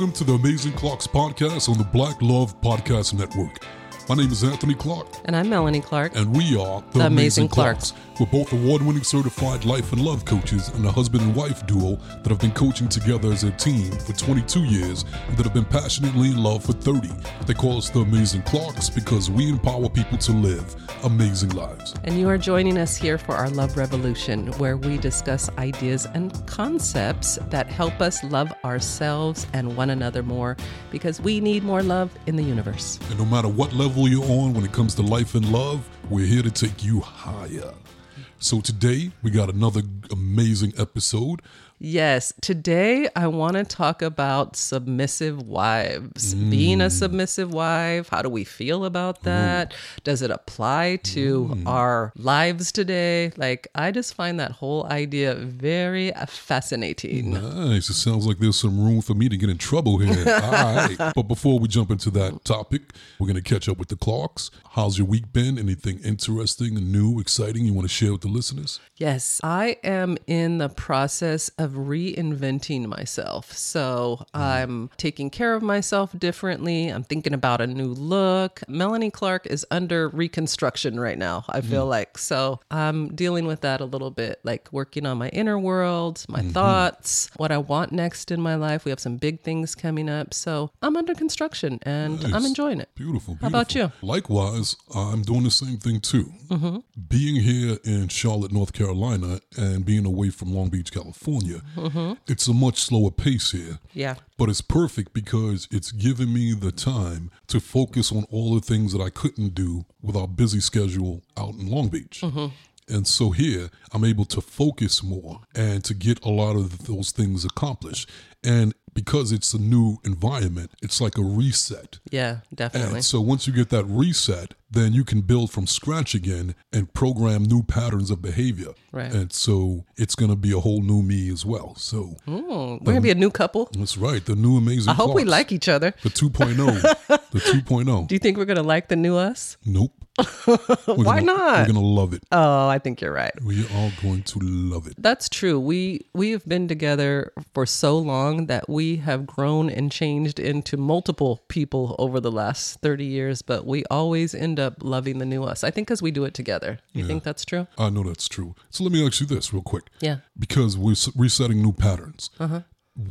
Welcome to the Amazing Clarks podcast on the Black Love Podcast Network. My name is Anthony Clark, And I'm Melanie Clark. and we are the, The Amazing Clarks. We're both award winning certified life and love coaches and a husband and wife duo that have been coaching together as a team for 22 years and that have been passionately in love for 30. They call us the Amazing Clarks because we empower people to live amazing lives. And you are joining us here for our Love Revolution, where we discuss ideas and concepts that help us love ourselves and one another more because we need more love in the universe. And no matter what level you're on when it comes to life and love, we're here to take you higher. So today we got another amazing episode. Yes, today I want to talk about submissive wives. Being a mm. submissive wife, how do we feel about that? Does it apply to mm. our lives today? Like, I just find that whole idea very fascinating. Nice. It sounds like there's some room for me to get in trouble here. All right. But before we jump into that topic, we're going to catch up with the Clarks. How's your week been? Anything interesting, new, exciting you want to share with the listeners? Yes, I am in the process of reinventing myself. So mm-hmm. I'm taking care of myself differently. I'm thinking about a new look. Melanie Clark is under reconstruction right now, I mm-hmm. feel like. So I'm dealing with that a little bit, like working on my inner world, my mm-hmm. thoughts, what I want next in my life. We have some big things coming up. So I'm under construction and I'm enjoying it. Beautiful, beautiful. How about you? Likewise, I'm doing the same thing too. Being here in Charlotte, North Carolina, and being away from Long Beach, California, Mm-hmm. it's a much slower pace here. Yeah. But it's perfect because it's giving me the time to focus on all the things that I couldn't do with our busy schedule out in Long Beach. Mm-hmm. And so here, I'm able to focus more and to get a lot of those things accomplished. And because it's a new environment, it's like a reset. Yeah, definitely. And so once you get that reset, then you can build from scratch again and program new patterns of behavior. Right. And so it's going to be a whole new me as well. So Mm, we're going to be a new couple. that's right. The new amazing. I hope we like each other. the 2.0. the 2.0. Do you think we're going to like the new us? Nope. Why gonna- not? We're gonna love it. Oh, I think you're right. We are going to love it. That's true. We we have been together for so long that we have grown and changed into multiple people over the last 30 years, but we always end up loving the new us. I think cuz we do it together. You think that's true? I know that's true. So let me ask you this real quick. Yeah. Because we're resetting new patterns. Uh-huh.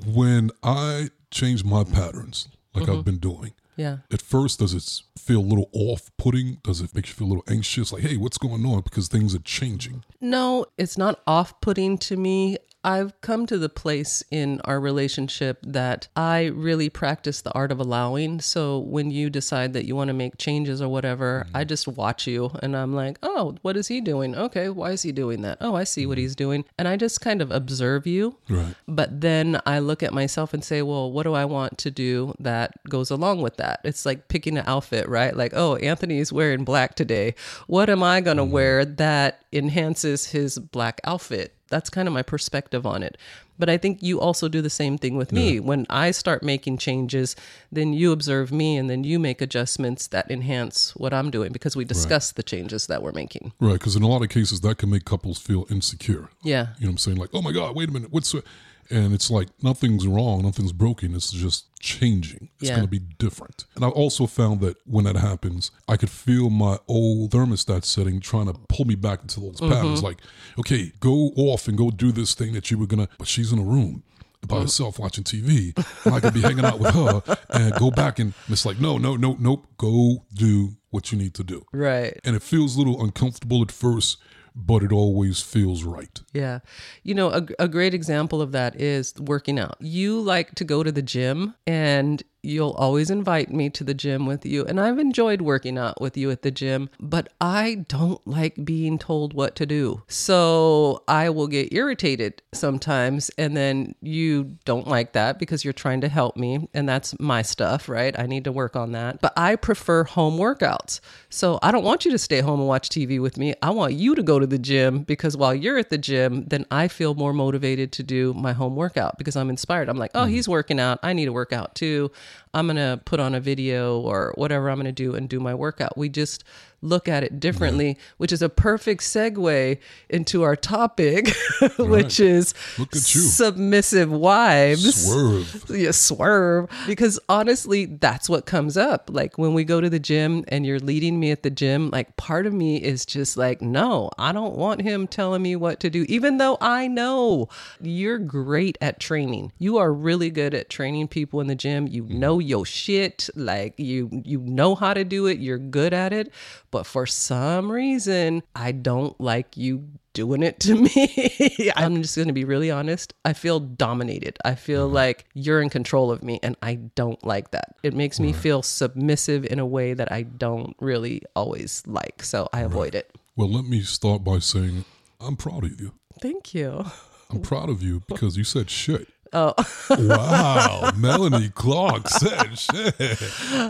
When I change my patterns, like Mm-hmm. I've been doing, Yeah. at first, does it feel a little off putting? Does it make you feel a little anxious? Like, hey, what's going on? Because things are changing. No, it's not off putting to me. I've come to the place in our relationship that I really practice the art of allowing. So when you decide that you want to make changes or whatever, mm-hmm. I just watch you and I'm like, oh, what is he doing? Okay, why is he doing that? Oh, I see what mm-hmm. he's doing. And I just kind of observe you. Right. But then I look at myself and say, well, what do I want to do that goes along with that? It's like picking an outfit, right? Like, oh, Anthony's wearing black today. What am I going to mm-hmm. wear that enhances his black outfit? That's kind of my perspective on it. But I think you also do the same thing with me. When I start making changes, then you observe me and then you make adjustments that enhance what I'm doing because we discuss the changes that we're making. Right. Because in a lot of cases, that can make couples feel insecure. Yeah. You know what I'm saying? Like, oh my God, wait a minute. What's. The-" And it's like nothing's wrong, nothing's broken. It's just changing. It's Yeah. going to be different. And I also found that when that happens, I could feel my old thermostat setting trying to pull me back into those Mm-hmm. patterns. Like, okay, go off and go do this thing that you were going to, but she's in a room by herself watching TV. And I could be hanging out with her and go back and it's like, no, no, no, nope. Go do what you need to do. Right. And it feels a little uncomfortable at first, but it always feels right. Yeah. You know, a, a great example of that is working out. You like to go to the gym and you'll always invite me to the gym with you. And I've enjoyed working out with you at the gym, but I don't like being told what to do. So I will get irritated sometimes. And then you don't like that because you're trying to help me. And that's my stuff, right? I need to work on that. But I prefer home workouts. So I don't want you to stay home and watch TV with me. I want you to go to the gym because while you're at the gym, then I feel more motivated to do my home workout because I'm inspired. I'm like, oh, mm-hmm. he's working out. I need to work out too. I'm going to put on a video or whatever I'm going to do and do my workout. We just look at it differently, which is a perfect segue into our topic, which is Look at you. submissive wives. Swerve. Yeah, swerve. Because honestly, that's what comes up. Like when we go to the gym and you're leading me at the gym, like part of me is just like, no, I don't want him telling me what to do, even though I know you're great at training. You are really good at training people in the gym. You mm-hmm. know your shit. Like you you know how to do it. You're good at it. But for some reason, I don't like you doing it to me. I'm just going to be really honest. I feel dominated. I feel mm-hmm. like you're in control of me, and I don't like that. It makes me feel submissive in a way that I don't really always like. So I avoid it. Well, let me start by saying I'm proud of you. Thank you. I'm proud of you because you said shit. Oh, Wow, Melanie Clark said shit.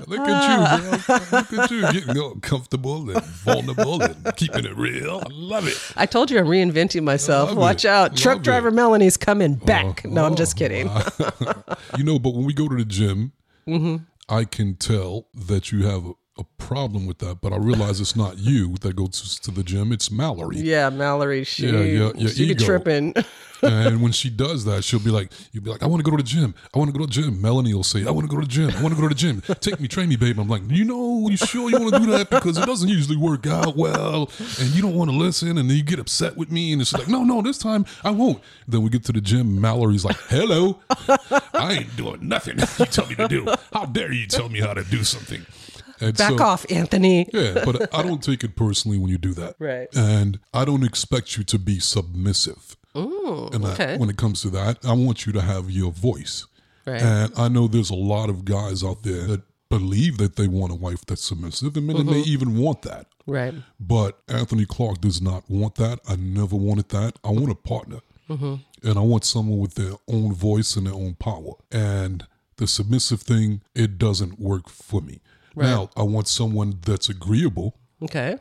Look at you, girl. Look at you getting all comfortable and vulnerable and keeping it real. I love it. I told you I'm reinventing myself. Watch it. out. Truck Love driver it. Melanie's coming back. no, I'm Oh, just kidding. wow. you know, but when we go to the gym, Mm-hmm. I can tell that you have a, problem with that. But I realize it's not you that goes to the gym; it's Mallory. Yeah, Mallory, she, Yeah, yeah, yeah, she be ego. tripping. and when she does that, she'll be like, "You'll be like, I want to go to the gym. I want to go to the gym." Melanie will say, "I want to go to the gym. I want to go to the gym. Take me, train me, babe." I'm like, "You know, you sure you want to do that because it doesn't usually work out well, and you don't want to listen, and then you get upset with me." And it's like, "No, no, this time I won't." Then we get to the gym. Mallory's like, "Hello, I ain't doing nothing. You tell me to do. How dare you tell me how to do something?" And Back so- off, Anthony. yeah, but I don't take it personally when you do that. Right. And I don't expect you to be submissive. and I- okay. when it comes to that, I want you to have your voice. Right. And I know there's a lot of guys out there that believe that they want a wife that's submissive, and many Mm-hmm. may even want that. Right. But Anthony Clark does not want that. I never wanted that. I want a partner. Mm-hmm. And I want someone with their own voice and their own power. And the submissive thing, it doesn't work for me. Now, I want someone that's agreeable, Okay.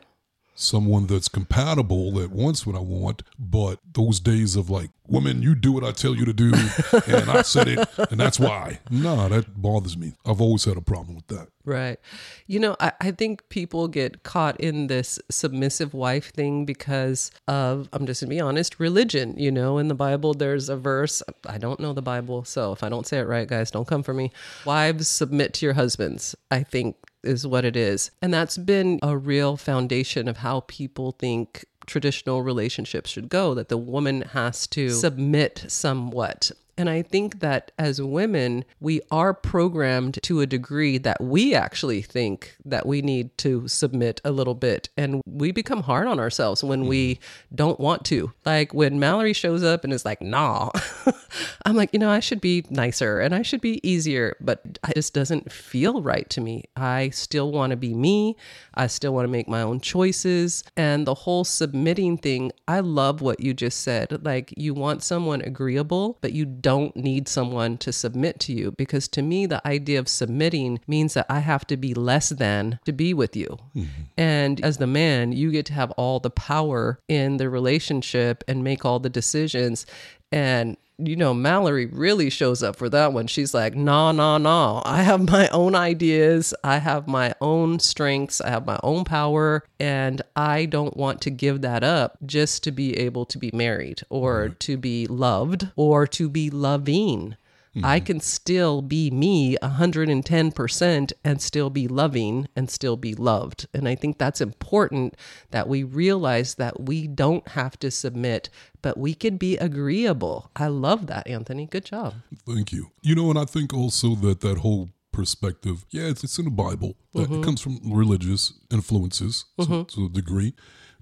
Someone that's compatible that wants what I want. But those days of like, woman, you do what I tell you to do, and I said it, and that's why. Nah, that bothers me. I've always had a problem with that. Right. You know, I, I think people get caught in this submissive wife thing because of, I'm just going to be honest, religion. You know, in the Bible, there's a verse. I don't know the Bible. So if I don't say it right, guys, don't come for me. Wives, submit to your husbands, I think is what it is. And that's been a real foundation of how people think traditional relationships should go that the woman has to submit somewhat and I think that as women, we are programmed to a degree that we actually think that we need to submit a little bit. And we become hard on ourselves when we don't want to. Like when Mallory shows up and is like, nah, I'm like, you know, I should be nicer and I should be easier, but it just doesn't feel right to me. I still want to be me. I still want to make my own choices. And the whole submitting thing, I love what you just said. Like, you want someone agreeable, but you don't need someone to submit to you. Because to me, the idea of submitting means that I have to be less than to be with you. Mm-hmm. And as the man, you get to have all the power in the relationship and make all the decisions. And you know, Mallory really shows up for that one. She's like, nah, nah, nah. I have my own ideas. I have my own strengths. I have my own power. And I don't want to give that up just to be able to be married or to be loved or to be loving. I mm-hmm. can still be me 110% and still be loving and still be loved. And I think that's important that we realize that we don't have to submit, but we can be agreeable. I love that, Anthony. Good job. Thank you. You know, and I think also that that whole perspective, yeah, it's, it's in the Bible. That It mm-hmm. comes from religious influences to, mm-hmm. to a degree,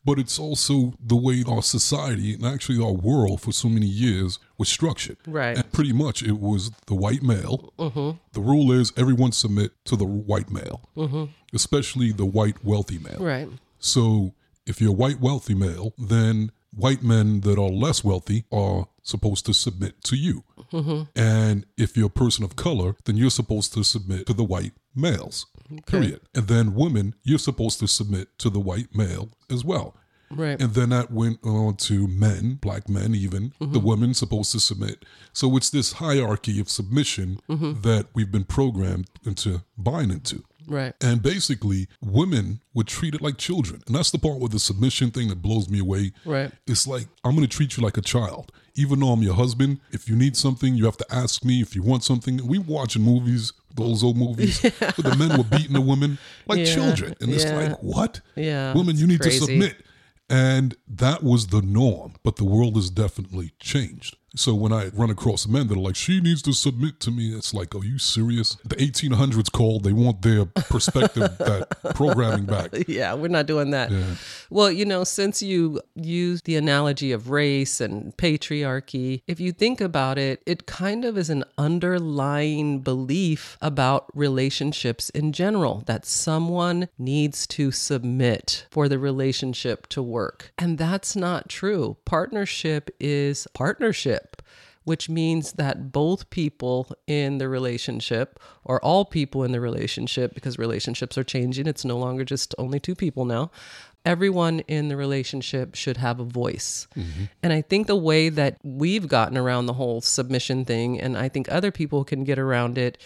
but it's also the way our society and actually our world for so many years was structured. Right. And pretty much it was the white male. Mm-hmm. The rule is everyone submit to the white male, mm-hmm. especially the white wealthy male. Right. So if you're a white wealthy male, then white men that are less wealthy are supposed to submit to you. Mm-hmm. And if you're a person of color, then you're supposed to submit to the white males. Period. And then women, you're supposed to submit to the white male as well. Right. And then that went on to men, black men even, Mm-hmm. the women supposed to submit. So it's this hierarchy of submission Mm-hmm. that we've been programmed into buying into. Right. And basically, women were treated like children. And that's the part with the submission thing that blows me away. Right. It's like, I'm going to treat you like a child. Even though I'm your husband, if you need something, you have to ask me. If you want something, we watching movies, those old movies, where the men were beating the women like Yeah, children. And it's yeah. like, what? Yeah, Women, you need crazy. to submit. And that was the norm. But the world has definitely changed. So when I run across men that are like, she needs to submit to me, it's like, are you serious? The 1800s called, they want their perspective, that programming back. Yeah, we're not doing that. Yeah. Well, you know, since you used the analogy of race and patriarchy, if you think about it, it kind of is an underlying belief about relationships in general that someone needs to submit for the relationship to work. And that's not true. Partnership is partnership which means that both people in the relationship, or all people in the relationship, because relationships are changing, it's no longer just only two people now. Everyone in the relationship should have a voice. Mm-hmm. And I think the way that we've gotten around the whole submission thing, and I think other people can get around it,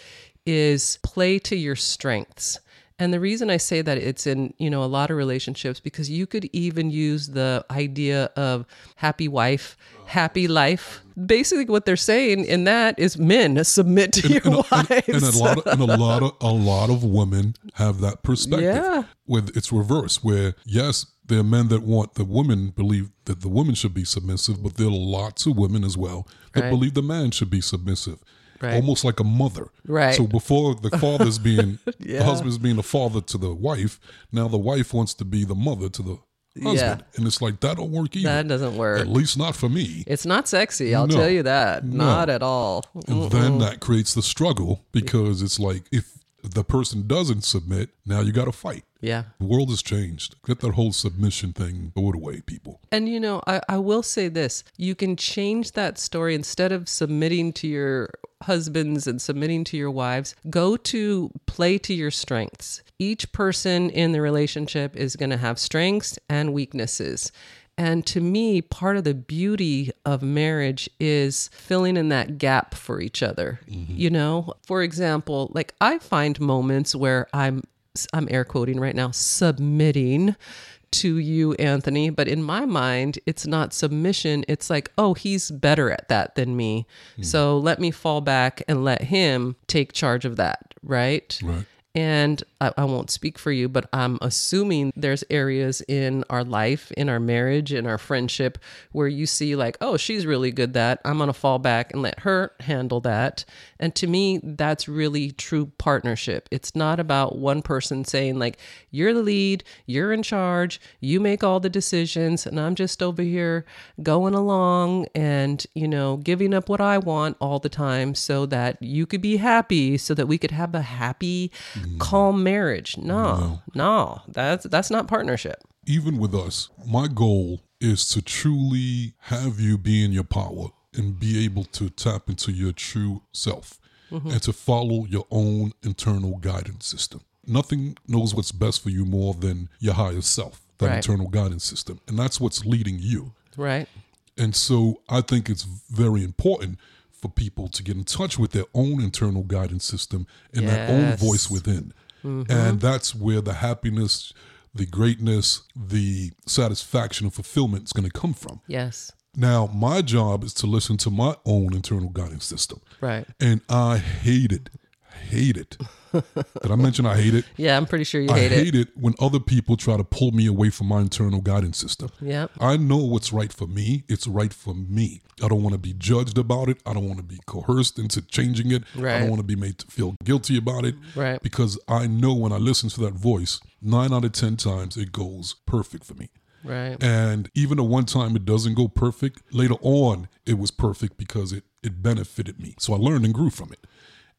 is play to your strengths. And the reason I say that it's in, you know, a lot of relationships because you could even use the idea of happy wife, happy life. Basically what they're saying in that is men submit to your and, wives. and, and a lot of and a lot of a lot of women have that perspective. Yeah. Where it's reverse, where yes, there are men that want the woman believe that the woman should be submissive, but there are lots of women as well that Right. believe the man should be submissive. Right. Almost like a mother. Right. So before the father's being Yeah. the husband's being the father to the wife, now the wife wants to be the mother to the husband. And it's like that don't work either. that doesn't work. At least not for me. It's not sexy, I'll No. tell you that. Not at all. And then that creates the struggle because it's like if the person doesn't submit, now you got to fight. Yeah. The world has changed. Get that whole submission thing, throw it away, people. And you know, I, I will say this you can change that story instead of submitting to your husbands and submitting to your wives, go to play to your strengths. Each person in the relationship is going to have strengths and weaknesses. And to me, part of the beauty of marriage is filling in that gap for each other. Mm-hmm. You know, for example, like I find moments where I'm I'm air quoting right now, submitting to you, Anthony. But in my mind, it's not submission. It's like, oh, he's better at that than me. Mm-hmm. So let me fall back and let him take charge of that. Right. Right. And I, I won't speak for you, but I'm assuming there's areas in our life, in our marriage, in our friendship, where you see, like, oh, she's really good that. I'm going to fall back and let her handle that. And to me, that's really true partnership. It's not about one person saying, like, you're the lead, you're in charge, you make all the decisions, and I'm just over here going along and, you know, giving up what I want all the time so that you could be happy, so that we could have a happy, mm-hmm. calm marriage. No, no, that's that's not partnership. Even with us, my goal is to truly have you be in your power and be able to tap into your true self mm-hmm. and to follow your own internal guidance system. Nothing knows what's best for you more than your higher self, that Right. internal guidance system. And that's what's leading you. Right. And so I think it's very important for people to get in touch with their own internal guidance system and their own voice within. Mm-hmm. And that's where the happiness, the greatness, the satisfaction and fulfillment is going to come from. Yes. Now, my job is to listen to my own internal guidance system. Right. And I hate it. Hate it. Did I mention I hate it? Yeah, I'm pretty sure you I hate it. I hate it when other people try to pull me away from my internal guidance system. Yeah. I know what's right for me. It's right for me. I don't want to be judged about it. I don't want to be coerced into changing it. Right. I don't want to be made to feel guilty about it. Right. Because I know when I listen to that voice, nine out of 10 times it goes perfect for me. Right. And even the one time it doesn't go perfect, later on it was perfect because it, it benefited me. So I learned and grew from it.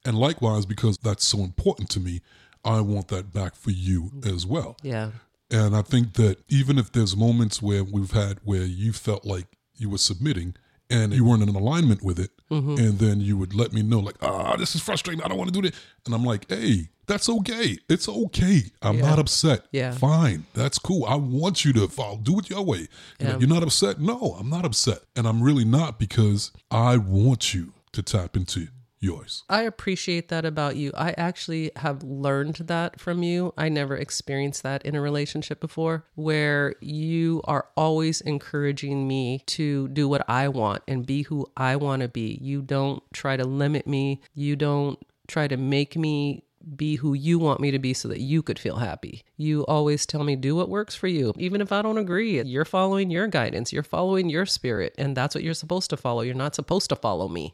And likewise, because that's so important to me, I want that back for you as well. Yeah. And I think that even if there's moments where we've had where you felt like you were submitting and you weren't in alignment with it, and then you would let me know like, ah, this is frustrating. I don't want to do this, and I'm like, hey. That's okay. It's okay. I'm Yeah. not upset. Yeah. Fine. That's cool. I want you to follow. Do it your way. You know, Yeah. you're not upset? No, I'm not upset. And I'm really not because I want you to tap into yours. I appreciate that about you. I actually have learned that from you. I never experienced that in a relationship before, where you are always encouraging me to do what I want and be who I want to be. You don't try to limit me, you don't try to make me be who you want me to be so that you could feel happy. You always tell me do what works for you. Even if I don't agree, you're following your guidance, you're following your spirit, and that's what you're supposed to follow. You're not supposed to follow me.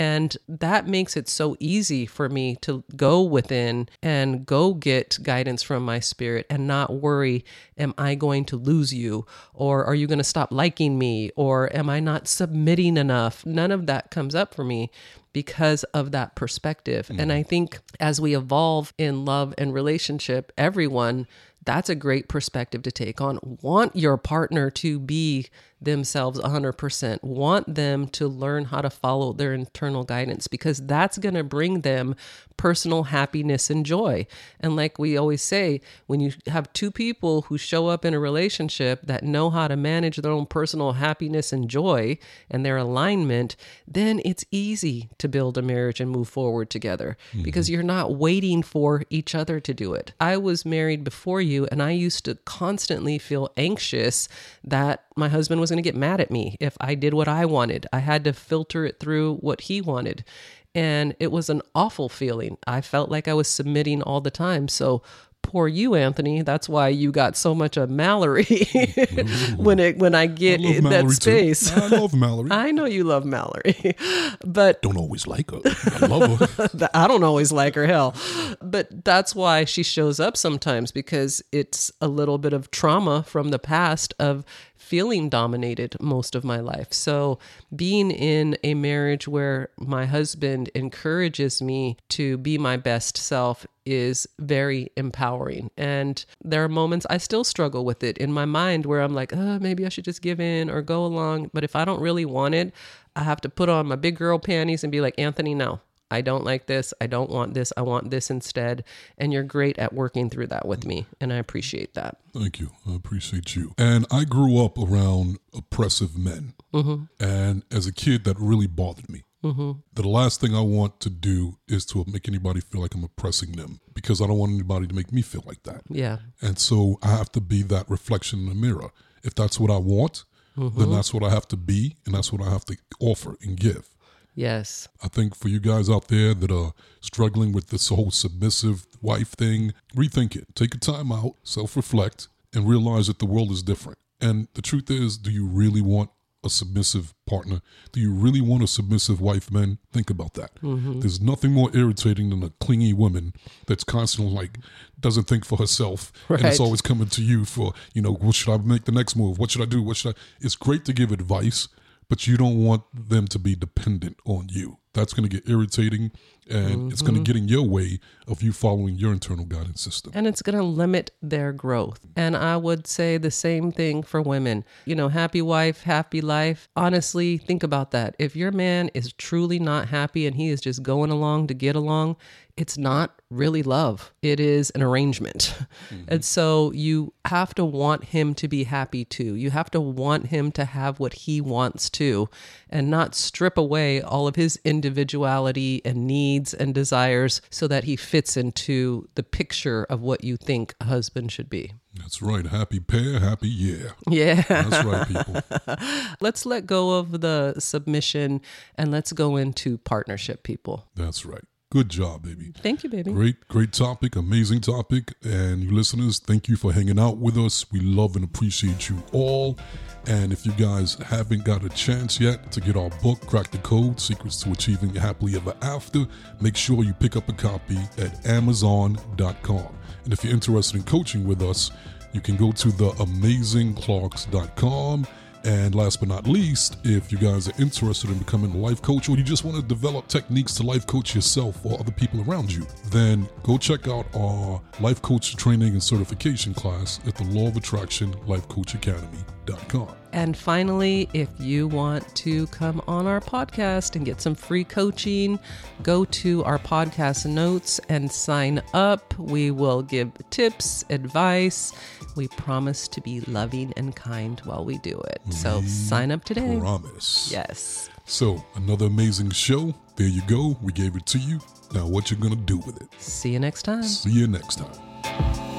And that makes it so easy for me to go within and go get guidance from my spirit and not worry, am I going to lose you? Or are you going to stop liking me? Or am I not submitting enough? None of that comes up for me because of that perspective. And mm. I think as we evolve in love and relationship, everyone, that's a great perspective to take on. Want your partner to be themselves 100%. Want them to learn how to follow their internal guidance because that's going to bring them personal happiness and joy. And like we always say, when you have two people who show up in a relationship that know how to manage their own personal happiness and joy and their alignment, then it's easy to build a marriage and move forward together mm-hmm. because you're not waiting for each other to do it. I was married before you and I used to constantly feel anxious that my husband was going to get mad at me if I did what I wanted. I had to filter it through what he wanted. And it was an awful feeling. I felt like I was submitting all the time. So poor you, Anthony. That's why you got so much of Mallory when it when I get I in that Mallory too. space. I love Mallory. I know you love Mallory, but don't always like her. I love her. I don't always like her hell. But that's why she shows up sometimes because it's a little bit of trauma from the past of feeling dominated most of my life. So being in a marriage where my husband encourages me to be my best self is very empowering. And there are moments I still struggle with it in my mind where I'm like, oh, maybe I should just give in or go along. But if I don't really want it, I have to put on my big girl panties and be like, Anthony, no. I don't like this. I don't want this. I want this instead. And you're great at working through that with me. And I appreciate that. Thank you. I appreciate you. And I grew up around oppressive men. Mm-hmm. And as a kid, that really bothered me. Mm-hmm. The last thing I want to do is to make anybody feel like I'm oppressing them because I don't want anybody to make me feel like that. Yeah. And so I have to be that reflection in the mirror. If that's what I want, then that's what I have to be and that's what I have to offer and give. Yes. I think for you guys out there that are struggling with this whole submissive wife thing, rethink it. Take a time out, self reflect, and realize that the world is different. And the truth is, do you really want a submissive partner? Do you really want a submissive wife, men? Think about that. Mm-hmm. There's nothing more irritating than a clingy woman that's constantly like, doesn't think for herself. And it's always coming to you for, you know, what should I make the next move? What should I do? What should I? It's great to give advice, but you don't want them to be dependent on you. That's going to get irritating and it's going to mm-hmm. get in your way of you following your internal guidance system. and it's going to limit their growth. And I would say the same thing for women. You know, happy wife, happy life. Honestly, think about that. If your man is truly not happy and he is just going along to get along, it's not really love. It is an arrangement. Mm-hmm. And so you have to want him to be happy too. You have to want him to have what he wants to and not strip away all of his individuality and needs and desires so that he fits into the picture of what you think a husband should be. That's right. Happy pair, happy year. Yeah. That's right, people. let's let go of the submission and let's go into partnership, people. That's right. Good job, baby. Thank you, baby. Great, great topic, amazing topic. And you listeners, thank you for hanging out with us. We love and appreciate you all. And if you guys haven't got a chance yet to get our book, Crack the Code Secrets to Achieving Happily Ever After, make sure you pick up a copy at Amazon.com. And if you're interested in coaching with us, you can go to theamazingclarks.com. And last but not least, if you guys are interested in becoming a life coach or you just want to develop techniques to life coach yourself or other people around you, then go check out our life coach training and certification class at the Law of Attraction Life Coach Academy. And finally, if you want to come on our podcast and get some free coaching, go to our podcast notes and sign up. We will give tips, advice. We promise to be loving and kind while we do it. So sign up today. Promise. Yes. So, another amazing show. There you go. We gave it to you. Now, what you're going to do with it? See you next time. See you next time.